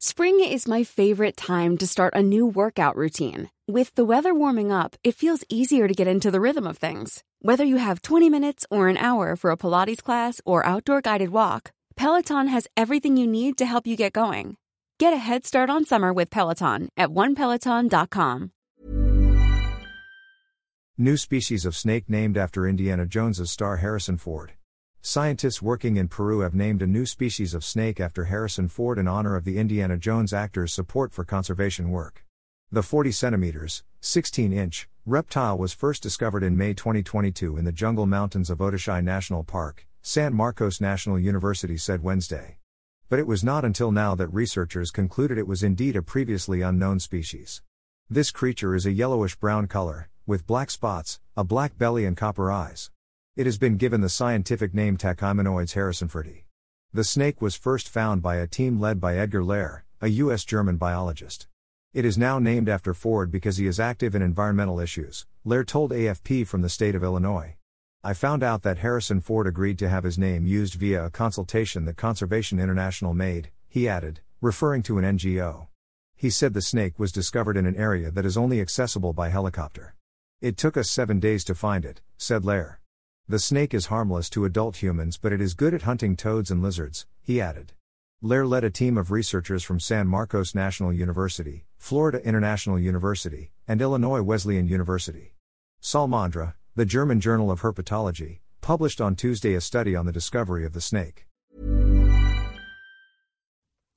Spring is my favorite time to start a new workout routine. With the weather warming up, it feels easier to get into the rhythm of things. Whether you have 20 minutes or an hour for a Pilates class or outdoor guided walk, Peloton has everything you need to help you get going. Get a head start on summer with Peloton at onepeloton.com. New species of snake named after Indiana Jones's star Harrison Ford. Scientists working in Peru have named a new species of snake after Harrison Ford in honor of the Indiana Jones actor's support for conservation work. The 40 centimeters, 16 inch, reptile was first discovered in May 2022 in the jungle mountains of Otishi National Park, San Marcos National University said Wednesday. But it was not until now that researchers concluded it was indeed a previously unknown species. This creature is a yellowish brown color, with black spots, a black belly, and copper eyes. It has been given the scientific name Tachymenoides harrisonfordi. The snake was first found by a team led by Edgar Lehr, a U.S. German biologist. It is now named after Ford because he is active in environmental issues, Lehr told AFP from the state of Illinois. I found out that Harrison Ford agreed to have his name used via a consultation that Conservation International made, he added, referring to an NGO. He said the snake was discovered in an area that is only accessible by helicopter. It took us seven days to find it, said Lehr. The snake is harmless to adult humans but it is good at hunting toads and lizards, he added. Lehr led a team of researchers from San Marcos National University, Florida International University, and Illinois Wesleyan University. Salamandra, the German Journal of Herpetology, published on Tuesday a study on the discovery of the snake.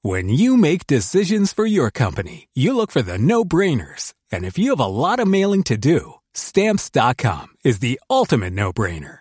When you make decisions for your company, you look for the no brainers. And if you have a lot of mailing to do, stamps.com is the ultimate no brainer.